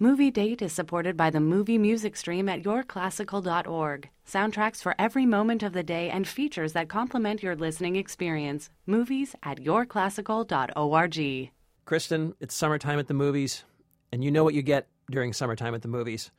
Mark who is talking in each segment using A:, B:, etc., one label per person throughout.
A: Movie Date is supported by the movie music stream at yourclassical.org. Soundtracks for every moment of the day and features that complement your listening experience. Movies at yourclassical.org.
B: Kristen, it's summertime at the movies, and you know what you get during summertime at the movies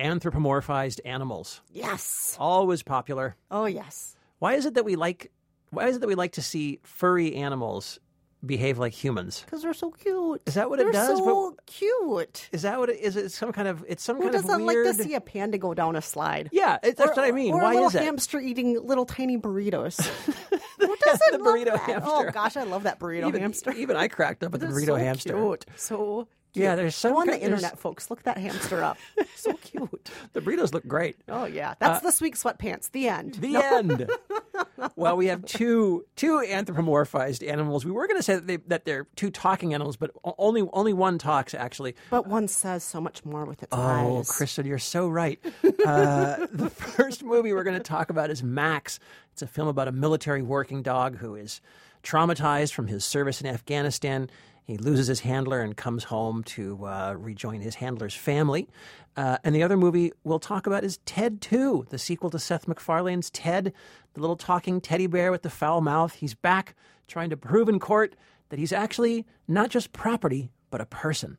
B: anthropomorphized animals.
C: Yes.
B: Always popular.
C: Oh, yes.
B: Why is it that we like why is it that we like to see furry animals behave like humans?
C: Because they're so cute.
B: Is that what
C: they're
B: it does?
C: so cute.
B: Is that what it is? It some kind of it's some
C: Who
B: kind of
C: doesn't
B: weird.
C: like to see a panda go down a slide?
B: yeah, it, that's
C: Or-
B: what I mean.
C: Or
B: Why
C: a little
B: is
C: hamster eating little tiny burritos. Who doesn't
B: the
C: love
B: burrito
C: that?
B: Oh, hamster.
C: Oh gosh, I love that burrito
B: even,
C: hamster.
B: even I cracked up at the burrito
C: so
B: hamster.
C: Cute. So.
B: Yeah, there's some
C: Go on the
B: kind- there's-
C: internet, folks. Look that hamster up. so cute.
B: The burritos look great.
C: Oh yeah, that's this week's sweatpants. The end.
B: The end. well, we have two two anthropomorphized animals. We were going to say that, they, that they're two talking animals, but only only one talks actually.
C: But one says so much more with its
B: Oh,
C: eyes.
B: Oh, Kristen, you're so right. Uh, the first movie we're going to talk about is Max. It's a film about a military working dog who is traumatized from his service in Afghanistan. He loses his handler and comes home to uh, rejoin his handler's family. Uh, and the other movie we'll talk about is Ted 2, the sequel to Seth MacFarlane's Ted, the little talking teddy bear with the foul mouth. He's back trying to prove in court that he's actually not just property, but a person.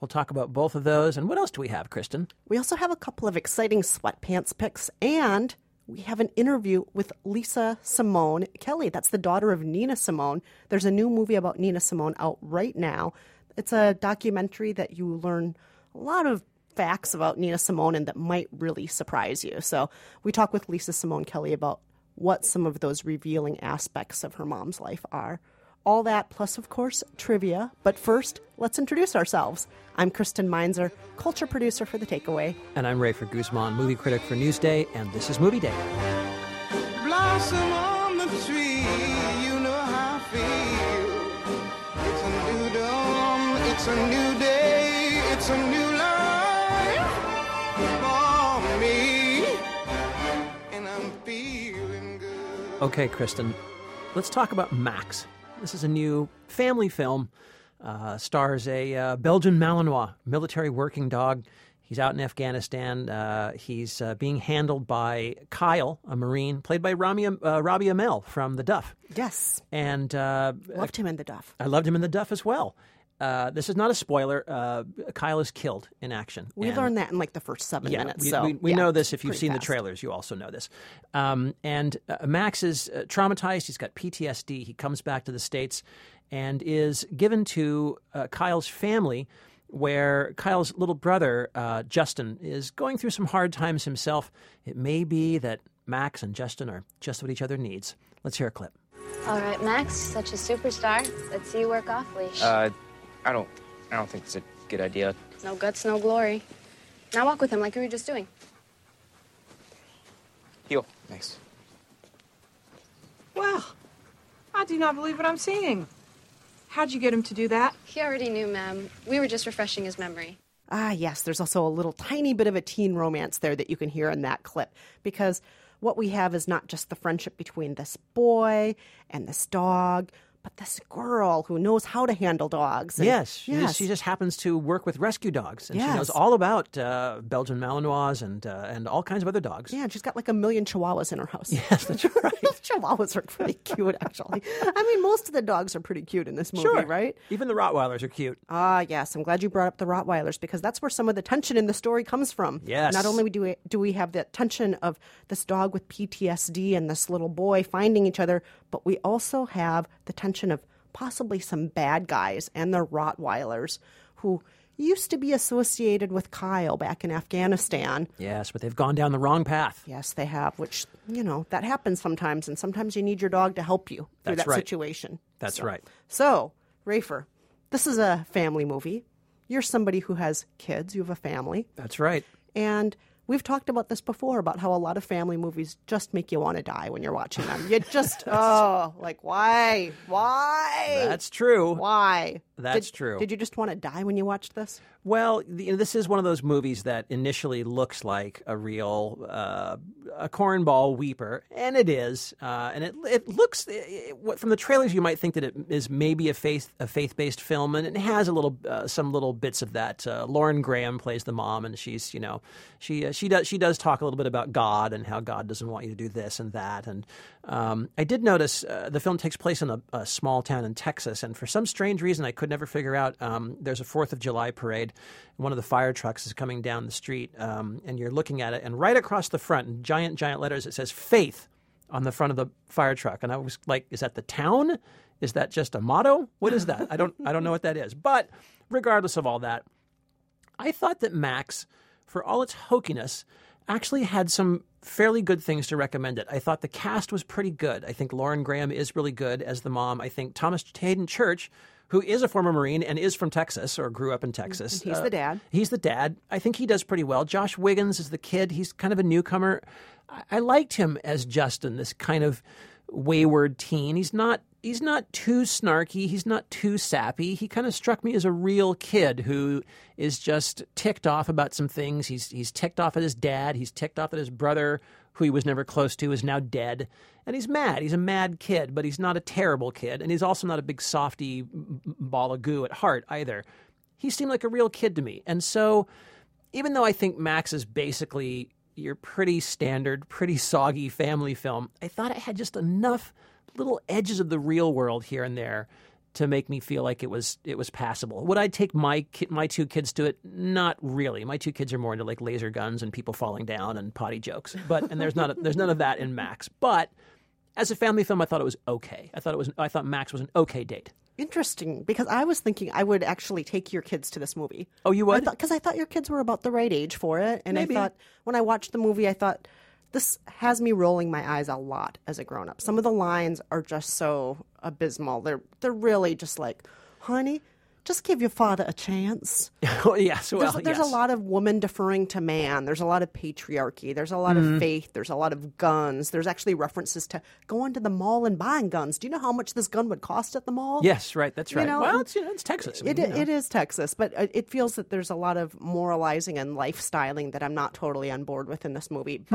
B: We'll talk about both of those. And what else do we have, Kristen?
C: We also have a couple of exciting sweatpants picks, and we have an interview with Lisa Simone Kelly. That's the daughter of Nina Simone. There's a new movie about Nina Simone out right now. It's a documentary that you learn a lot of facts about Nina Simone and that might really surprise you. So we talk with Lisa Simone Kelly about what some of those revealing aspects of her mom's life are. All that, plus, of course, trivia. But first, let's introduce ourselves. I'm Kristen Meinzer, culture producer for The Takeaway.
B: And I'm Rafer Guzman, movie critic for Newsday, and this is Movie Date.
D: blossom on the tree, you know how I feel. It's a new dawn, it's a new day, it's a new life for me, and I'm feeling good.
B: Okay, Kristen, let's talk about Max. This is a new family film. Uh, stars a uh, Belgian Malinois, military working dog. He's out in Afghanistan. Uh, he's uh, being handled by Kyle, a Marine, played by Rami, uh, Robbie Amell from The Duff.
C: Yes,
B: And uh,
C: loved him in The Duff.
B: I loved him in The Duff as well. Uh, this is not a spoiler. Uh, Kyle is killed in action.
C: We
B: And-
C: learned that in like the first seven
B: yeah,
C: minutes.
B: we,
C: so
B: we, we
C: yeah,
B: know this. If you've
C: pretty
B: seen the trailers, you also know this. Um, and uh, Max is uh, traumatized. He's got PTSD. He comes back to the States and is given to uh, Kyle's family, where Kyle's little brother, uh, Justin, is going through some hard times himself. It may be that Max and Justin are just what each other needs. Let's hear a clip.
E: All right, Max, such a superstar. Let's see you work off leash.
F: I don't, I don't think it's a good idea.
E: no guts, no glory. Now walk with him like you were just doing.
F: Heel. Thanks.
G: Well, I do not believe what I'm seeing. How'd you get him to do that?
E: He already knew, ma'am. We were just refreshing his memory.
C: Ah, yes, there's also a little tiny bit of a teen romance there that you can hear in that clip because what we have is not just the friendship between this boy and this dog, but this girl who knows how to handle dogs. And-
B: Yes, she,
C: yes.
B: Just, she just happens to work with rescue dogs, and she knows all about uh, Belgian Malinois and uh, and all kinds of other dogs.
C: yeah, and she's got like a million chihuahuas in her house.
B: Yes, that's right.
C: chihuahuas are pretty cute, actually. I mean, most of the dogs are pretty cute in this movie,
B: Sure,
C: right?
B: Even the Rottweilers are cute.
C: Ah, yes. I'm glad you brought up the Rottweilers because that's where some of the tension in the story comes from.
B: Yes.
C: Not only do we, do we have the tension of this dog with PTSD and this little boy finding each other, but we also have the tension of possibly some bad guys and the Rottweilers who used to be associated with Kyle back in Afghanistan.
B: Yes, but they've gone down the wrong path.
C: Yes, they have, which, you know, that happens sometimes, and sometimes you need your dog to help you through
B: That's
C: that
B: right.
C: situation.
B: That's
C: So-
B: right.
C: So, Rafer, this is a family movie. You're somebody who has kids, you have a family,
B: That's right.
C: and we've talked about this before about how a lot of family movies just make you want to die when you're watching them. You just, oh, like, why? Why?
B: That's true.
C: Why?
B: That's
C: Did-
B: true.
C: Did you just want to die when you watched this?
B: Well, the, you know, this is one of those movies that initially looks like a real uh, a cornball weeper, and it is. Uh, and it it looks it, it- from the trailers you might think that it is maybe a faith a faith based film, and it has a little uh, some little bits of that. Uh, Lauren Graham plays the mom, and she's you know she uh, she does she does talk a little bit about God and how God doesn't want you to do this and that. And um, I did notice uh, the film takes place in a, a small town in Texas, and for some strange reason I could never figure out. Um, there's a Fourth of July parade. One of the fire trucks is coming down the street, um, and you're looking at it, and right across the front, in giant giant letters, it says "Faith" on the front of the fire truck, and I was like, "Is that the town? Is that just a motto? What is that? I don't I don't know what that is." But regardless of all that, I thought that Max, for all its hokiness, actually had some fairly good things to recommend it. I thought the cast was pretty good. I think Lauren Graham is really good as the mom. I think Thomas Haden Church, who is a former Marine and is from Texas or grew up in Texas.
C: He's
B: uh,
C: the dad.
B: He's the dad. I think he does pretty well. Josh Wiggins is the kid. He's kind of a newcomer. I, I liked him as Justin, this kind of wayward teen. He's not he's not too snarky. He's not too sappy. He kind of struck me as a real kid who is just ticked off about some things. He's he's ticked off at his dad. He's ticked off at his brother, who he was never close to, is now dead. And he's mad. He's a mad kid, but he's not a terrible kid. And he's also not a big softy ball of goo at heart either. He seemed like a real kid to me. And so even though I think Max is basically your pretty standard, pretty soggy family film, I thought it had just enough little edges of the real world here and there to make me feel like it was it was passable. Would I take my my two kids to it? Not really. My two kids are more into like laser guns and people falling down and potty jokes. But and there's not a, there's none of that in Max. But as a family film, I thought it was okay. I thought it was I thought Max was an okay date.
C: Interesting, because I was thinking I would actually take your kids to this movie.
B: Oh, you would?
C: Because I, thought your kids were about the right age for it, and
B: Maybe.
C: I thought when I watched the movie, I thought this has me rolling my eyes a lot as a grown up. Some of the lines are just so abysmal. They're they're really just like, honey, just give your father a chance.
B: oh yes, well,
C: There's, there's
B: yes.
C: a lot of woman deferring to man. There's a lot of patriarchy. There's a lot
B: Mm-hmm.
C: of faith. There's a lot of guns. There's actually references to going to the mall and buying guns. Do you know how much this gun would cost at the mall?
B: Yes, right. That's right.
C: know,
B: well, it's you know it's Texas. I mean,
C: It,
B: you know.
C: it is Texas, but it it feels that there's a lot of moralizing and lifestyling that I'm not totally on board with in this movie.
B: Hmm.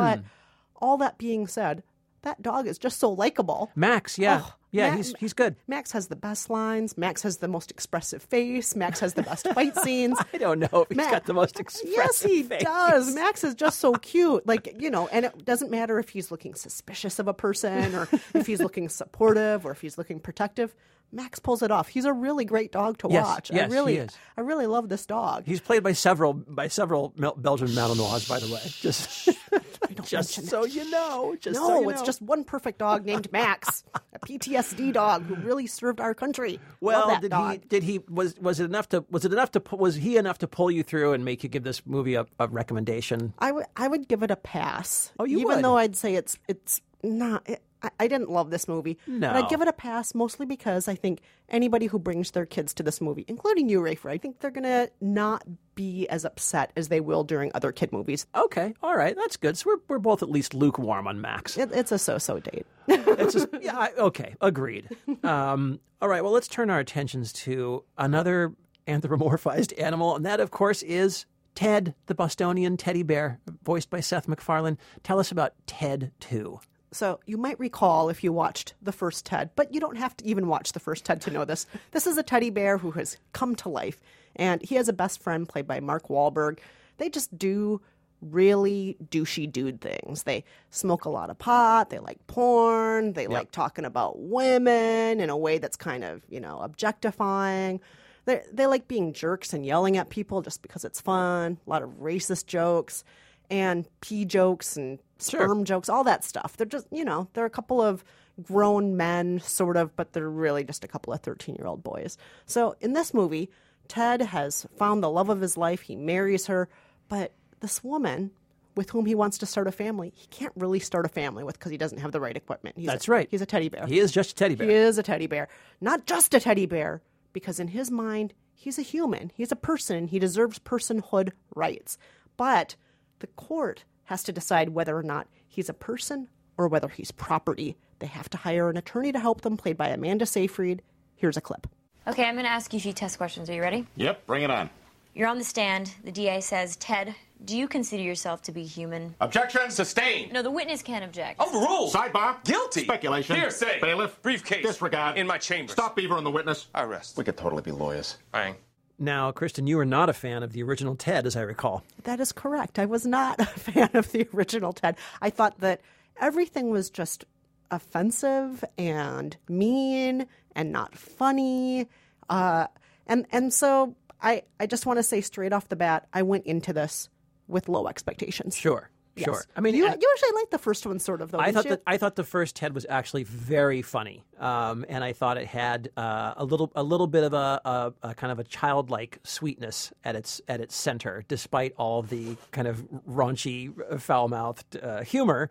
C: All that being said, that dog is just so likable.
B: Max, yeah,
C: Oh,
B: yeah,
C: Ma-
B: he's he's good.
C: Max has the best lines. Max has the most expressive face. Max has the best fight scenes.
B: I don't know if he's
C: Ma-
B: got the most expressive
C: Yes, he
B: face.
C: does. Max is just so cute. Like, you know, and it doesn't matter if he's looking suspicious of a person or if he's looking supportive or if he's looking protective. Max pulls it off. He's a really great dog to
B: Yes,
C: watch.
B: yes,
C: I really
B: he is.
C: I really love this dog.
B: He's played by several by several Mel- Belgian Malinois, by the way. Just just so you know. Just
C: no,
B: so you
C: it's
B: know.
C: just one perfect dog named Max, a PTSD dog who really served our country.
B: Well, did
C: dog.
B: he? Did he? Was was it enough to? Was it enough to? Was he enough to pull you through and make you give this movie a, a recommendation?
C: I would I would give it a pass.
B: Oh, you
C: even
B: would?
C: though I'd say it's it's not. It, I, I didn't love this movie, but I'd give it a pass mostly because I think anybody who brings their kids to this movie, including you, Rafer, I think they're gonna not be as upset as they will during other kid movies.
B: Okay, all right, that's good. So we're we're both at least lukewarm on Max.
C: It, it's a so-so date.
B: It's just yeah. I, okay, agreed. Um, all right. Well, let's turn our attentions to another anthropomorphized animal, and that, of course, is Ted, the Bostonian teddy bear, voiced by Seth MacFarlane. Tell us about Ted Two.
C: So you might recall if you watched the first Ted, but you don't have to even watch the first Ted to know this. This is a teddy bear who has come to life, and he has a best friend played by Mark Wahlberg. They just do really douchey dude things. They smoke a lot of pot, they like porn, they like talking about women in a way that's kind of, you know, objectifying. They they like being jerks and yelling at people just because it's fun. A lot of racist jokes and pee jokes and sperm jokes, all that stuff. They're just, you know, they're a couple of grown men, sort of, but they're really just a couple of 13 year old boys. So in this movie, Ted has found the love of his life. He marries her, but this woman with whom he wants to start a family, he can't really start a family with because he doesn't have the right equipment. He's
B: That's
C: a-
B: right.
C: He's a teddy bear.
B: He is just a teddy bear.
C: He is a teddy bear. Not just a teddy bear, because in his mind, he's a human. He's a person. He deserves personhood rights. But the court has to decide whether or not he's a person or whether he's property. They have to hire an attorney to help them, played by Amanda Seyfried. Here's a clip.
H: Okay, I'm going to ask you a few test questions. Are you ready?
I: Yep, bring it on.
H: You're on the stand. The DA says, Ted, do you consider yourself to be human?
I: Objection sustained.
H: No, the witness can't object.
J: Oh, Overruled.
I: Sidebar.
J: Guilty.
I: Speculation.
J: Hearsay.
I: Bailiff.
J: Briefcase.
I: Disregard.
J: In my chambers.
I: Stop Beaver and the witness.
J: I rest.
I: We could totally be lawyers.
J: Bang.
B: Now, Kristen, you were not a fan of the original Ted, as I recall.
C: That is correct. I was not a fan of the original Ted. I thought that everything was just offensive and mean and not funny. Uh, and and so I I just want to say straight off the bat, I went into this with low expectations.
B: Sure,
C: Yes.
B: sure. I mean,
C: you,
B: and-
C: you actually liked the first one, sort of though.
B: I thought that I thought the first Ted was actually very funny, um, and I thought it had uh, a little a little bit of a, a, a kind of a childlike sweetness at its at its center, despite all the kind of raunchy, foul mouthed uh, humor.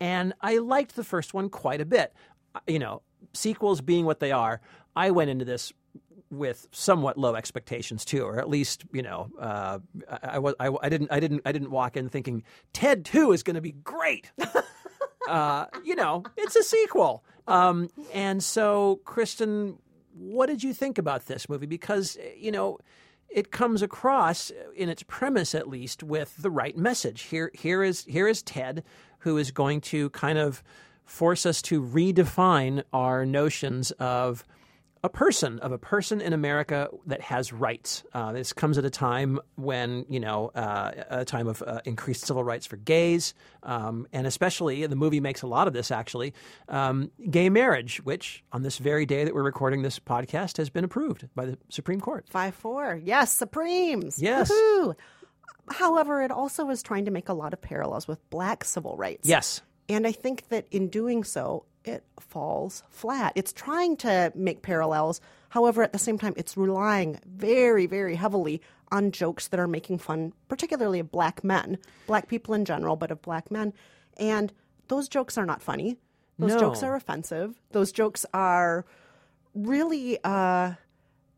B: And I liked the first one quite a bit. Uh, You know, sequels being what they are, I went into this with somewhat low expectations too, or at least you know, uh, I, I was I, I didn't I didn't I didn't walk in thinking Ted Two is going to be great. uh, you know, it's a sequel, um, and so Kristen, what did you think about this movie? Because you know. It comes across in its premise, at least, with the right message. Here, here is here is Ted, who is going to kind of force us to redefine our notions of a person of a person in America that has rights. Uh, this comes at a time when you know uh, a time of uh, increased civil rights for gays, um, and especially the movie makes a lot of this actually um, gay marriage, which on this very day that we're recording this podcast has been approved by the Supreme Court.
C: Five four. Yes, Supremes.
B: Yes.
C: Woohoo. However, it also is trying to make a lot of parallels with black civil rights.
B: Yes.
C: And I think that in doing so, it falls flat. It's trying to make parallels. However, at the same time, it's relying very, very heavily on jokes that are making fun, particularly of black men, black people in general, but of black men. And those jokes are not funny. Those
B: No.
C: jokes are offensive. Those jokes are really uh,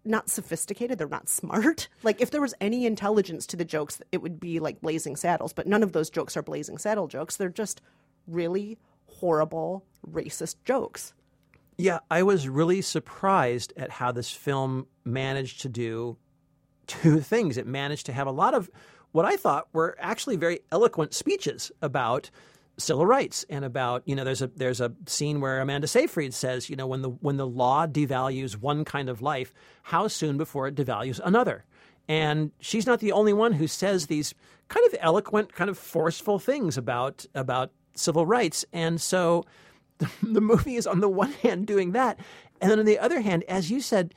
C: not sophisticated. They're not smart. Like if there was any intelligence to the jokes, it would be like Blazing Saddles. But none of those jokes are Blazing Saddle jokes. They're just really horrible, racist jokes.
B: Yeah, I was really surprised at how this film managed to do two things. It managed to have a lot of what I thought were actually very eloquent speeches about civil rights and about you know there's a there's a scene where Amanda Seyfried says you know when the when the law devalues one kind of life how soon before it devalues another and she's not the only one who says these kind of eloquent kind of forceful things about about civil rights. And so the, the movie is on the one hand doing that and then on the other hand as you said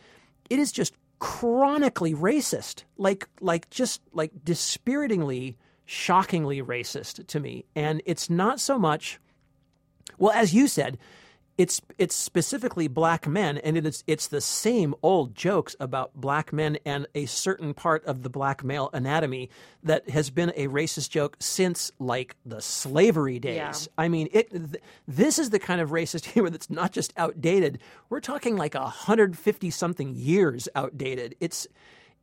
B: it is just chronically racist like like just like dispiritingly shockingly racist to me. And it's not so much well as you said it's it's specifically black men and it is it's the same old jokes about black men and a certain part of the black male anatomy that has been a racist joke since like the slavery days.
C: Yeah.
B: i mean it th- this is the kind of racist humor that's not just outdated. We're talking like 150 something years outdated. It's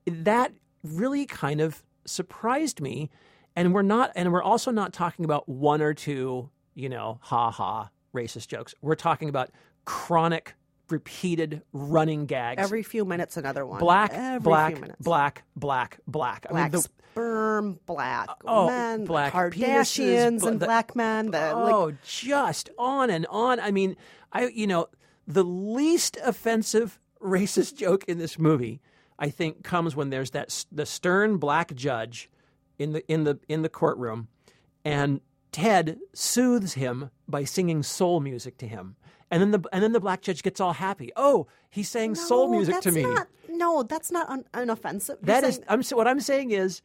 B: that really kind of surprised me and we're not and we're also not talking about one or two you know ha ha racist jokes we're talking about chronic repeated running gags
C: Every few minutes, another one.
B: black
C: Every
B: black
C: minutes.
B: black black black i
C: Black
B: mean the,
C: sperm, black uh,
B: oh,
C: men,
B: black
C: Kardashians
B: penises,
C: and
B: the-
C: black men. The, oh, like,
B: oh, just on and on. I mean, I you know the least offensive racist joke in this movie, I think, comes when there's that the stern black judge in the in the in the courtroom, and Ted soothes him by singing soul music to him. And then the and then the black judge gets all happy. Oh, he's saying soul
C: no,
B: music to
C: that's
B: me.
C: Not, no, that's not un- unoffensive. You're
B: That is,
C: saying-
B: I'm so- what I'm saying is,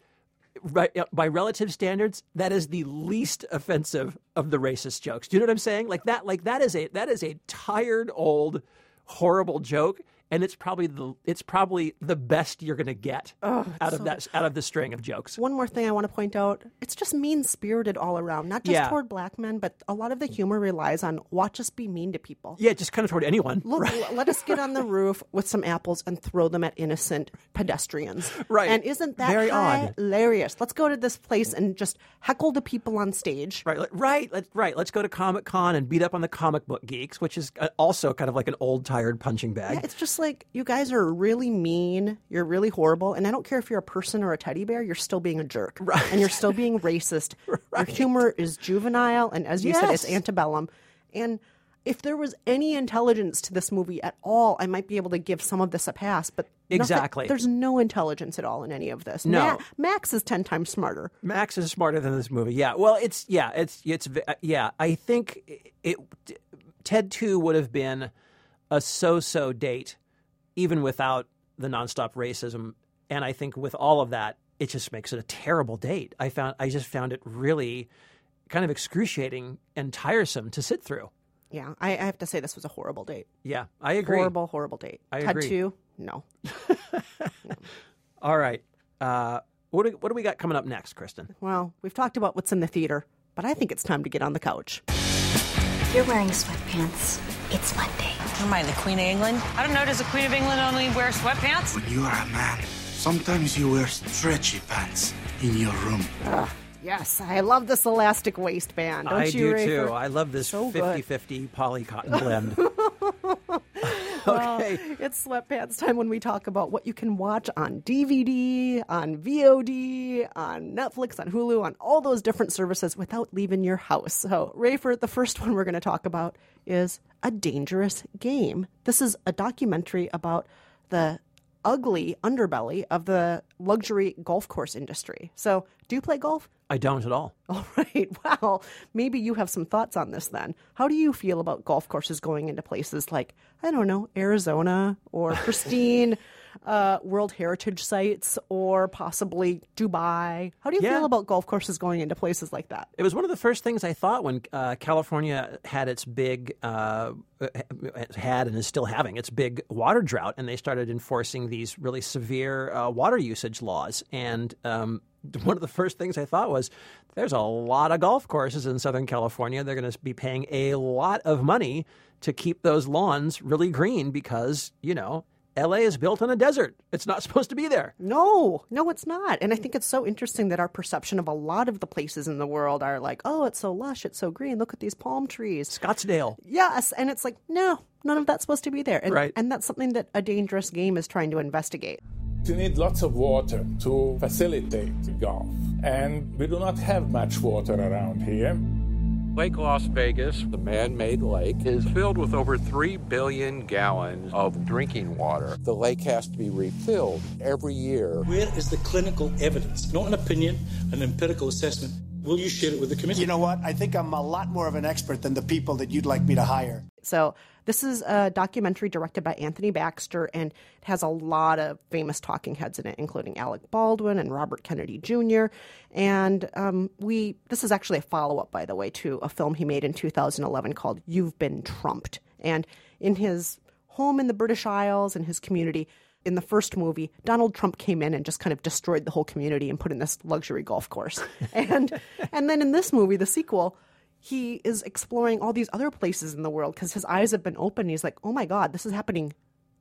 B: right, by relative standards, that is the least offensive of the racist jokes. Do you know what I'm saying? Like that, like that is a that is a tired old horrible joke, and it's probably the it's probably the best you're going to get out of that out of the string of jokes.
C: One more thing I want to point out it's just mean spirited all around, not just
B: Yeah.
C: toward black men, but a lot of the humor relies on watch us be mean to people.
B: Yeah, just kind of toward anyone.
C: Look, l- let us get on the roof with some apples and throw them at innocent pedestrians.
B: Right.
C: And isn't that
B: Very odd.
C: hilarious? Let's go to this place and just heckle the people on stage.
B: Right, right, let's, right. Let's go to Comic Con and beat up on the comic book geeks, which is uh, also kind of like an old, tired punching bag.
C: Yeah, it's just like, you guys are really mean. You're really horrible. And I don't care if you're a person or a teddy bear, you're still being a jerk. Right. And you're still being racist. Your humor is juvenile. And as you said, it's antebellum. And if there was any intelligence to this movie at all, I might be able to give some of this a pass. But nothing-
B: Exactly.
C: there's no intelligence at all in any of this.
B: No.
C: Ma- Max is 10 times smarter.
B: Max is smarter than this movie. Yeah. Well, it's yeah, it's it's uh, yeah. I think it, Ted Two would have been a so-so date, even without the nonstop racism. And I think with all of that, it just makes it a terrible date. I found I just found it really kind of excruciating and tiresome to sit through.
C: Yeah, I, I have to say this was a horrible date.
B: Yeah, I agree.
C: Horrible, horrible date.
B: I
C: Ted
B: agree.
C: 2, no.
B: All right. Uh, what do, what do we got coming up next, Kristen?
C: Well, we've talked about what's in the theater, but I think it's time to get on the couch.
H: You're wearing sweatpants. It's Monday.
J: Am I the Queen of England? I don't know. Does the Queen of England only wear sweatpants?
K: When you are a man, sometimes you wear stretchy pants in your room.
C: Yes, I love this elastic waistband. Don't
B: I
C: you,
B: do
C: Rafer?
B: too. I love this
C: So good.
B: 50-50 poly cotton blend.
C: Well,
B: okay.
C: it's sweatpants time when we talk about what you can watch on DVD, on VOD, on Netflix, on Hulu, on all those different services without leaving your house. So, Rafer, the first one we're going to talk about is A Dangerous Game. This is a documentary about the ugly underbelly of the luxury golf course industry. So, do you play golf?
B: I don't at all.
C: All right. Well, maybe you have some thoughts on this then. How do you feel about golf courses going into places like, I don't know, Arizona or pristine uh, World Heritage sites or possibly Dubai? How do you
B: Yeah.
C: feel about golf courses going into places like that?
B: It was one of the first things I thought when uh, California had its big, uh, had and is still having its big water drought, and they started enforcing these really severe uh, water usage laws. And um, one of the first things I thought was, there's a lot of golf courses in Southern California. They're going to be paying a lot of money to keep those lawns really green because, you know, LA is built on a desert. It's not supposed to be there.
C: No, no, it's not. And I think it's so interesting that our perception of a lot of the places in the world are like, oh, it's so lush, it's so green. Look at these palm trees.
B: Scottsdale.
C: Yes, and it's like, no, none of that's supposed to be there. And,
B: Right.
C: and that's something that a dangerous game is trying to investigate.
L: You need lots of water to facilitate the golf, and we do not have much water around here.
M: Lake Las Vegas, the man made lake, is filled with over 3 billion gallons of drinking water. The lake has to be refilled every year.
N: Where is the clinical evidence? Not an opinion, an empirical assessment. Will you share it with the committee?
O: You know what? I think I'm a lot more of an expert than the people that you'd like me to hire.
C: So this is a documentary directed by Anthony Baxter, and it has a lot of famous talking heads in it, including Alec Baldwin and Robert Kennedy Jr. And um, we this is actually a follow up, by the way, to a film he made in 2011 called "You've Been Trumped." And in his home in the British Isles and his community. In the first movie, Donald Trump came in and just kind of destroyed the whole community and put in this luxury golf course. And and then in this movie, the sequel, he is exploring all these other places in the world because his eyes have been opened. He's like, oh my God, this is happening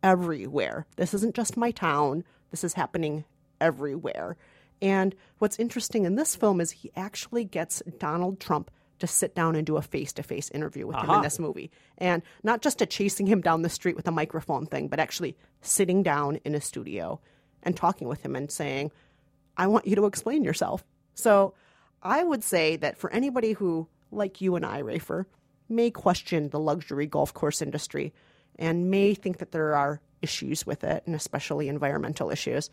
C: everywhere. This isn't just my town. This is happening everywhere. And what's interesting in this film is he actually gets Donald Trump to sit down and do a face to face interview with him in uh-huh. this movie. And not just a chasing him down the street with a microphone thing, but actually sitting down in a studio and talking with him and saying, I want you to explain yourself. So I would say that for anybody who, like you and I, Rafer, may question the luxury golf course industry and may think that there are issues with it, and especially environmental issues,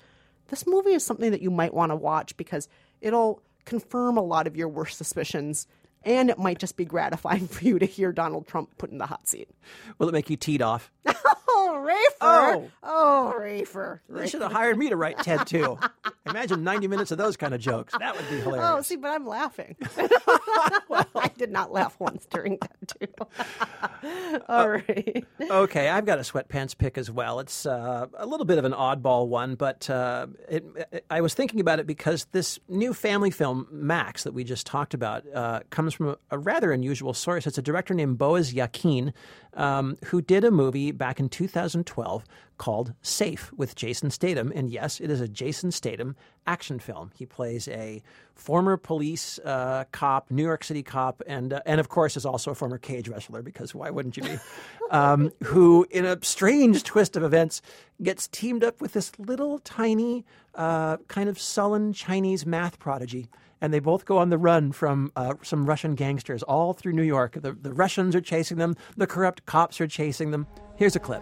C: this movie is something that you might want to watch because it'll confirm a lot of your worst suspicions. And it might just be gratifying for you to hear Donald Trump put in the hot seat.
B: Will it make you teed off?
C: Oh, Rafer! Oh, Rafer.
B: They should have hired me to write Ted Two. Imagine 90 minutes of those kind of jokes. That would be hilarious.
C: Oh, see, but I'm laughing. I did not laugh once during that too. All right.
B: okay, I've got a sweatpants pick as well. It's uh, a little bit of an oddball one, but uh, it, it- I was thinking about it because this new family film, Max, that we just talked about, uh, comes from a, a rather unusual source. It's a director named Boaz Yakin, um, who did a movie back in 2012 called Safe with Jason Statham. And yes, it is a Jason Statham action film. He plays a former police uh, cop, New York City cop, and uh, and of course is also a former cage wrestler because why wouldn't you be? um, who, in a strange twist of events, gets teamed up with this little tiny, uh, kind of sullen Chinese math prodigy. And they both go on the run from uh, some Russian gangsters all through New York. The, the Russians are chasing them. The corrupt cops are chasing them. Here's a clip.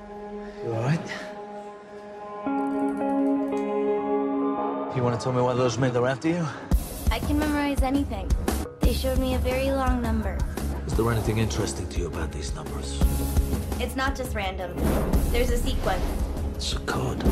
P: You all right? You want to tell me why those men are after you?
Q: I can memorize anything. They showed me a very long number.
P: Is there anything interesting to you about these numbers?
Q: It's not just random. There's a sequence.
P: It's a code.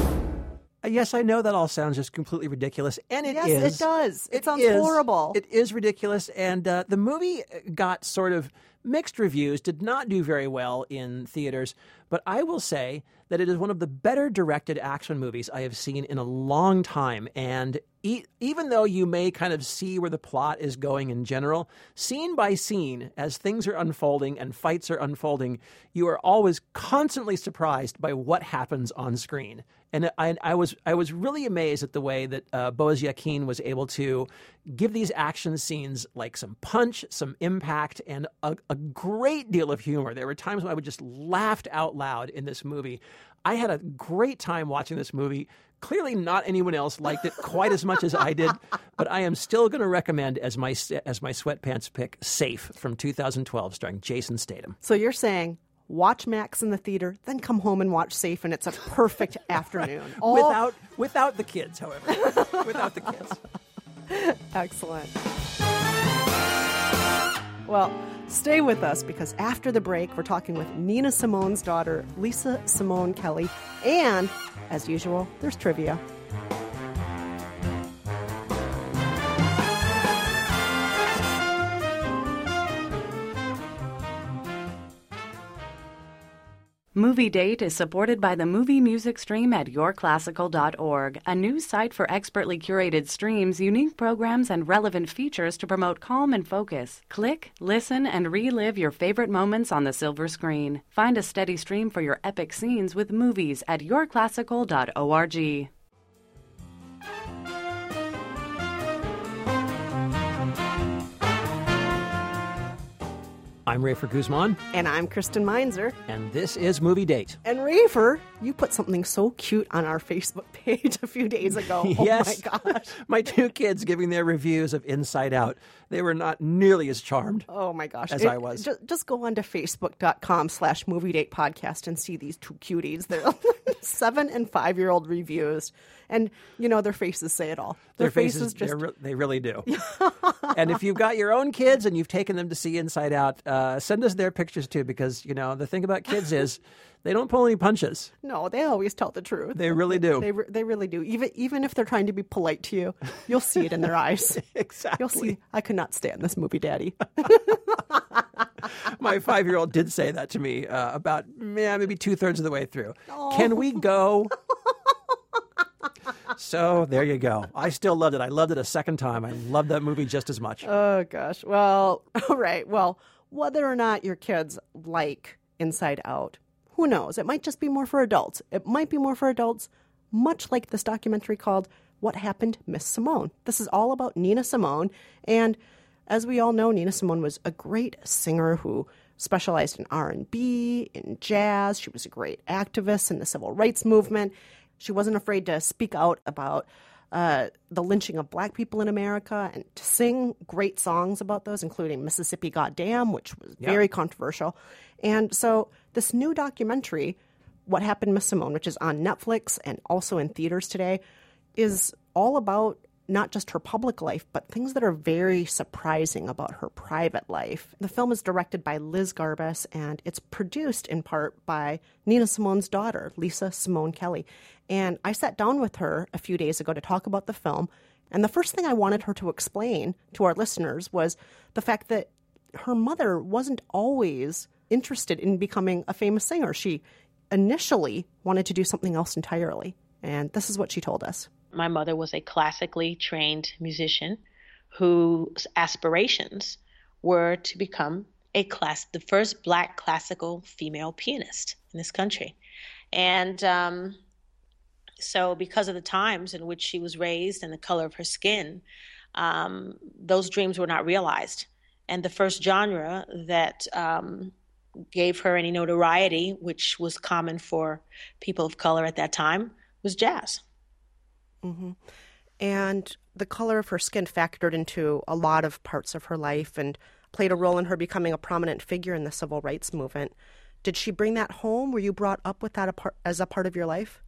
B: Uh, Yes, I know that all sounds just completely ridiculous, and it is.
C: Yes, it does. It sounds
B: is.
C: horrible.
B: It is ridiculous, and uh, the movie got sort of mixed reviews. Did not do very well in theaters, but I will say that it is one of the better directed action movies I have seen in a long time. And e- even though you may kind of see where the plot is going in general, scene by scene, as things are unfolding and fights are unfolding, you are always constantly surprised by what happens on screen. And I, I was I was really amazed at the way that uh, Boaz Yakin was able to give these action scenes like some punch, some impact, and a, a great deal of humor. There were times when I would just laughed out loud in this movie. I had a great time watching this movie. Clearly, not anyone else liked it quite as much as I did, but I am still going to recommend as my as my sweatpants pick "Safe" from 2012, starring Jason Statham.
C: So you're saying watch Max in the theater, then come home and watch Safe, and it's a perfect afternoon. All-
B: Without without the kids, however, without the kids.
C: Excellent. Well, stay with us because after the break, we're talking with Nina Simone's daughter, Lisa Simone Kelly, and as usual, there's trivia.
A: Movie Date is supported by the Movie Music Stream at yourclassical.org, a new site for expertly curated streams, unique programs, and relevant features to promote calm and focus. Click, listen, and relive your favorite moments on the silver screen. Find a steady stream for your epic scenes with movies at yourclassical.org.
B: I'm Rafer Guzman,
C: And I'm Kristen Meinzer.
B: and this is Movie Date.
C: And Rafer, you put something so cute on our Facebook page a few days ago.
B: yes,
C: Oh my gosh.
B: my two kids giving their reviews of Inside Out. They were not nearly as charmed.
C: Oh my gosh.
B: As
C: It-
B: I was.
C: Just, just go on to facebook.com slash movie date podcast and see these two cuties. They're seven and five year old reviews. And, you know, their faces say it all. Their, faces, just.
B: they're re- they really do. and if you've got your own kids and you've taken them to see Inside Out, uh, send us their pictures too, because you know the thing about kids is they don't pull any punches.
C: No, they always tell the truth.
B: They really do.
C: They, they really do. Even even if they're trying to be polite to you, you'll see it in their eyes.
B: exactly.
C: You'll see. I could not stand this movie, Daddy.
B: My five year old did say that to me uh, about yeah, maybe two thirds of the way through. Can we go? so there you go. I still loved it. I loved it a second time. I loved that movie just as much.
C: Oh gosh. Well, all right. Well, whether or not your kids like Inside Out, who knows? It might just be more for adults. It might be more for adults, much like this documentary called What Happened, Miss Simone. This is all about Nina Simone, and as we all know, Nina Simone was a great singer who specialized in R&B, in jazz. She was a great activist in the civil rights movement. She wasn't afraid to speak out about uh, the lynching of black people in America and to sing great songs about those, including Mississippi Goddam, which was
B: Yeah.
C: very controversial. And so, this new documentary, What Happened Miss Simone, which is on Netflix and also in theaters today, is all about not just her public life, but things that are very surprising about her private life. The film is directed by Liz Garbus and it's produced in part by Nina Simone's daughter, Lisa Simone Kelly. And I sat down with her a few days ago to talk about the film. And the first thing I wanted her to explain to our listeners was the fact that her mother wasn't always interested in becoming a famous singer. She initially wanted to do something else entirely. And this is what she told us.
R: My mother was a classically trained musician whose aspirations were to become a class the first black classical female pianist in this country. And um, so, because of the times in which she was raised and the color of her skin, um, those dreams were not realized. And the first genre that um, gave her any notoriety, which was common for people of color at that time, was jazz.
C: Mm-hmm. And the color of her skin factored into a lot of parts of her life and played a role in her becoming a prominent figure in the civil rights movement. Did she bring that home? Were you brought up with that as a part of your life?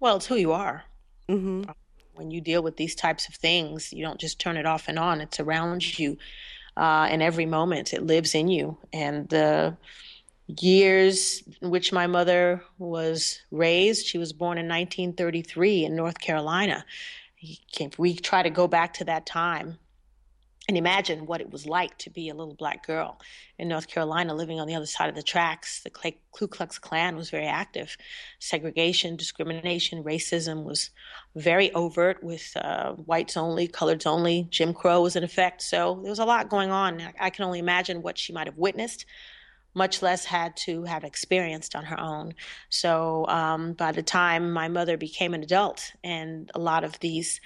R: Well, it's who you are.
C: Mm-hmm.
R: When you deal with these types of things, you don't just turn it off and on. It's around you uh, in every moment. It lives in you. And the years in which my mother was raised, she was born in 1933 in North Carolina. We try to go back to that time and imagine what it was like to be a little black girl in North Carolina living on the other side of the tracks. The Ku Klux Klan was very active. Segregation, discrimination, racism was very overt with uh, whites only, coloreds only. Jim Crow was in effect. So there was a lot going on. I can only imagine what she might have witnessed, much less had to have experienced on her own. So um, by the time my mother became an adult and a lot of these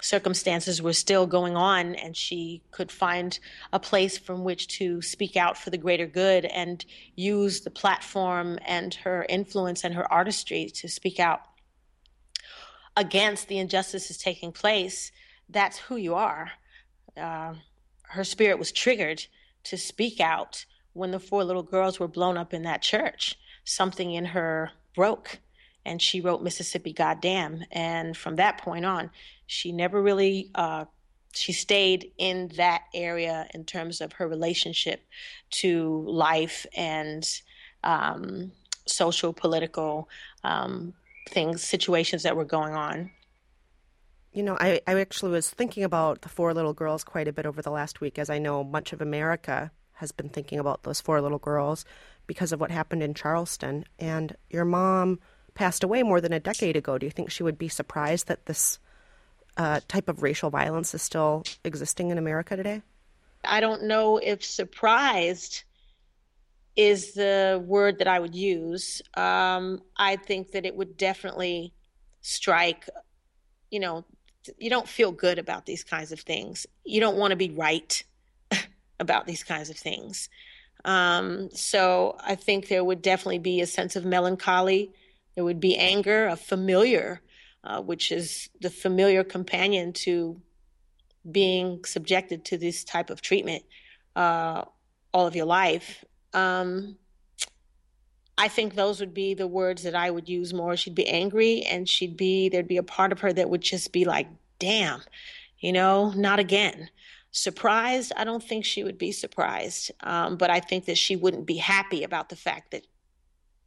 R: circumstances were still going on and she could find a place from which to speak out for the greater good and use the platform and her influence and her artistry to speak out against the injustices taking place that's who you are uh, her spirit was triggered to speak out when the four little girls were blown up in that church something in her broke and she wrote Mississippi Goddam. And from that point on, she never really uh, she stayed in that area in terms of her relationship to life and um, social political um, things situations that were going on
C: you know I, I actually was thinking about the four little girls quite a bit over the last week as i know much of america has been thinking about those four little girls because of what happened in charleston and your mom passed away more than a decade ago do you think she would be surprised that this uh, type of racial violence is still existing in America today?
R: I don't know if surprised is the word that I would use. Um, I think that it would definitely strike, you know, you don't feel good about these kinds of things. You don't want to be right about these kinds of things. Um, so I think there would definitely be a sense of melancholy. There would be anger, a familiar uh, which is the familiar companion to being subjected to this type of treatment uh, all of your life. Um, I think those would be the words that I would use more. She'd be angry, and she'd be there'd be a part of her that would just be like, "Damn, you know, not again." Surprised? I don't think she would be surprised, um, but I think that she wouldn't be happy about the fact that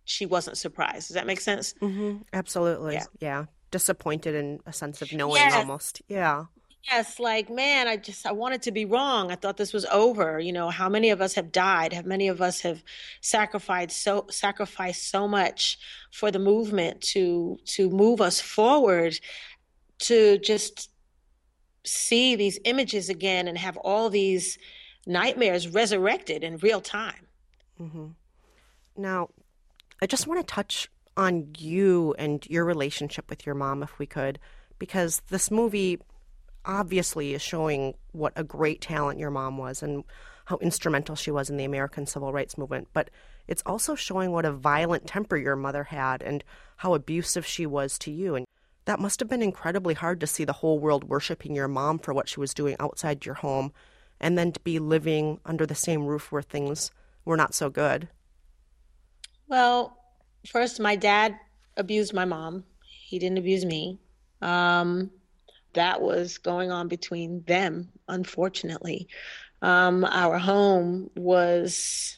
R: she wasn't surprised. Does that make sense?
C: Mm-hmm. Absolutely. Yeah. yeah disappointed in a sense of knowing yes. almost. Yeah.
R: Yes, like man, I just I wanted to be wrong. I thought this was over. You know, how many of us have died? How many of us have sacrificed so sacrificed so much for the movement to to move us forward to just see these images again and have all these nightmares resurrected in real time.
C: Mm-hmm. Now, I just want to touch on you and your relationship with your mom, if we could, because this movie obviously is showing what a great talent your mom was and how instrumental she was in the American civil rights movement. But it's also showing what a violent temper your mother had and how abusive she was to you. And that must have been incredibly hard to see the whole world worshiping your mom for what she was doing outside your home and then to be living under the same roof where things were not so good.
R: Well, first, my dad abused my mom. He didn't abuse me. Um, that was going on between them, unfortunately. Um, our home was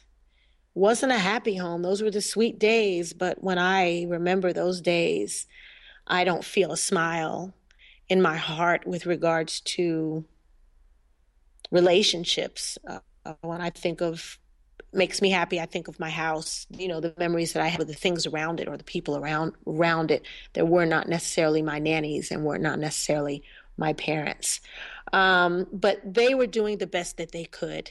R: wasn't a happy home. Those were the sweet days, but when I remember those days, I don't feel a smile in my heart with regards to relationships. Uh, when I think of makes me happy. I think of my house, you know, the memories that I have of the things around it or the people around around it that were not necessarily my nannies and were not necessarily my parents. Um, but they were doing the best that they could.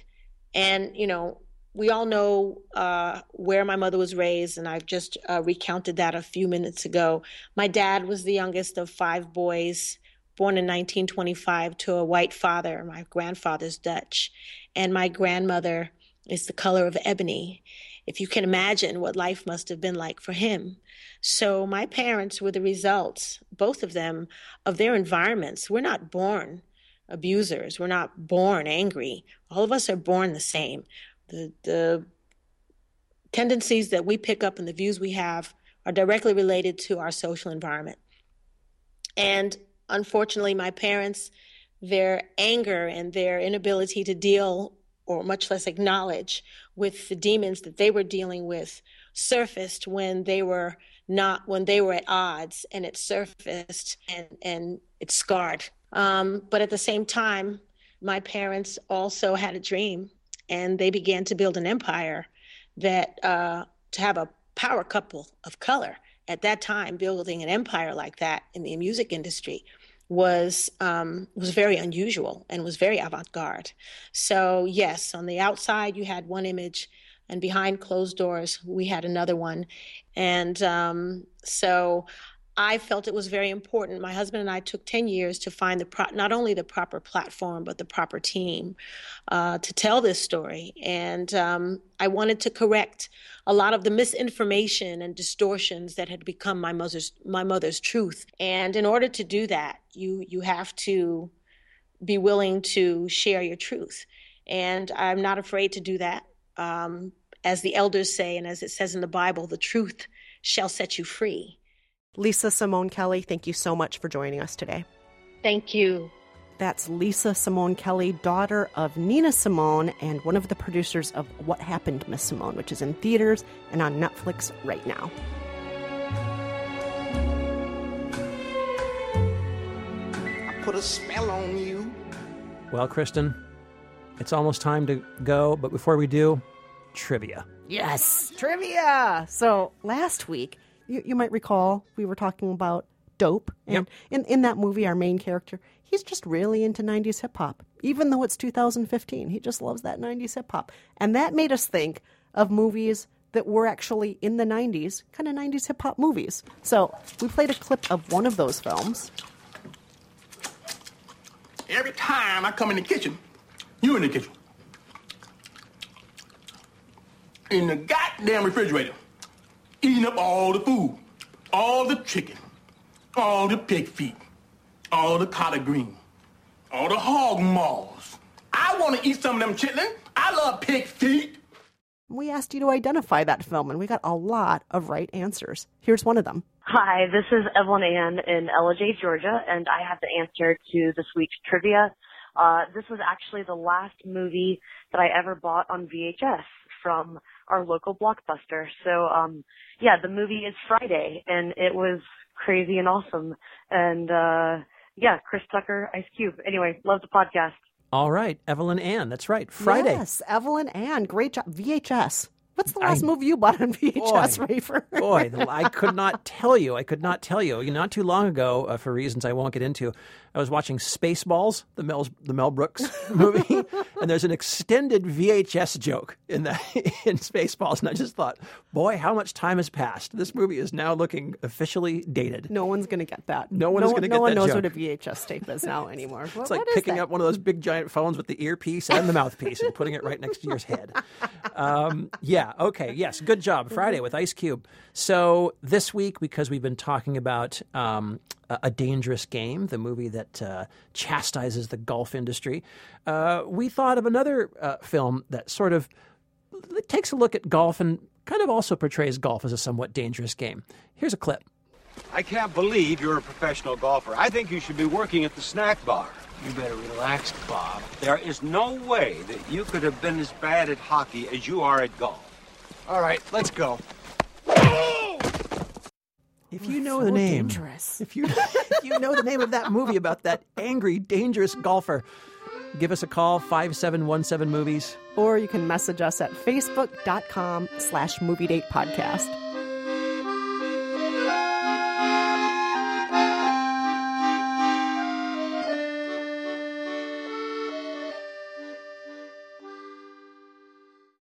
R: And, you know, we all know uh, where my mother was raised, and I've just uh, recounted that a few minutes ago. My dad was the youngest of five boys, born in 1925 to a white father. My grandfather's Dutch, and my grandmother is the color of ebony. If you can imagine what life must have been like for him. So, my parents were the results, both of them, of their environments. We're not born abusers, we're not born angry. All of us are born the same the, the tendencies that we pick up and the views we have are directly related to our social environment. And unfortunately, my parents, their anger and their inability to deal or much less acknowledge with the demons that they were dealing with surfaced when they were not when they were at odds and it surfaced and and it scarred um, but at the same time my parents also had a dream and they began to build an empire that uh, to have a power couple of color. At that time building an empire like that in the music industry was um, was very unusual and was very avant-garde. So yes on the outside you had one image and behind closed doors we had another one. And um, so I felt it was very important. My husband and I took 10 years to find the pro- not only the proper platform, but the proper team uh, to tell this story. And um, I wanted to correct a lot of the misinformation and distortions that had become my mother's, my mother's truth. And in order to do that, you, you have to be willing to share your truth. And I'm not afraid to do that. Um, as the elders say, and as it says in the Bible, the truth shall set you free.
C: Lisa Simone Kelly, thank you so much for joining us today.
R: Thank you.
C: That's Lisa Simone Kelly, daughter of Nina Simone and one of the producers of What Happened, Miss Simone, which is in theaters and on Netflix right now.
D: I put a spell on you.
B: Well, Kristen, it's almost time to go, but before we do, trivia.
C: Yes, trivia. So last week, you, you might recall we were talking about dope. And in, in that movie, our main character, he's just really into 90s hip hop. Even though it's 2015, he just loves that 90s hip hop. And that made us think of movies that were actually in the 90s, kind of 90s hip hop movies. So we played a clip of one of those films.
K: Every time I come in the kitchen, you in the kitchen. In the goddamn refrigerator. Eating up all the food. All the chicken. All the pig feet. All the collard green. All the hog maws. I want to eat some of them chitlin. I love pig feet.
C: We asked you to identify that film, and we got a lot of right answers. Here's one of them.
S: Hi, this is Evelyn Ann in Ellijay, Georgia, and I have the answer to this week's trivia. Uh, this was actually the last movie that I ever bought on VHS from our local blockbuster. So, um, yeah, the movie is Friday, and it was crazy and awesome. And uh, yeah, Chris Tucker, Ice Cube. Anyway, love the podcast.
B: All right, Evelyn Ann. That's right. Friday.
C: Yes, Evelyn Ann. Great job. VHS. What's the last I, movie you bought on VHS,
B: boy,
C: Rafer?
B: boy, I could not tell you. I could not tell you. you. Not too long ago, uh, for reasons I won't get into, I was watching Spaceballs, the Mel the Mel Brooks movie, and there's an extended VHS joke in the in Spaceballs, and I just thought, boy, how much time has passed. This movie is now looking officially dated.
C: No one's going to get that.
B: No one
C: no
B: going to
C: no
B: get
C: one
B: that
C: knows
B: joke.
C: what a VHS tape is now anymore. What,
B: It's like picking
C: that?
B: up one of those big giant phones with the earpiece and the mouthpiece and putting it right next to your head. Um, yeah, okay, yes, good job. Friday with Ice Cube. So this week, because we've been talking about um, A Dangerous Game, the movie that uh, chastises the golf industry, uh, we thought of another uh, film that sort of takes a look at golf and kind of also portrays golf as a somewhat dangerous game. Here's a clip.
T: I can't believe you're a professional golfer. I think you should be working at the snack bar. You better relax, Bob. There is no way that you could have been as bad at hockey as you are at golf.
O: All right, let's go.
B: If you know
C: so
B: the name,
C: dangerous.
B: if you if you know the name of that movie about that angry, dangerous golfer, give us a call five seven one seven movies.
C: Or you can message us at facebook.com slash movie date podcast.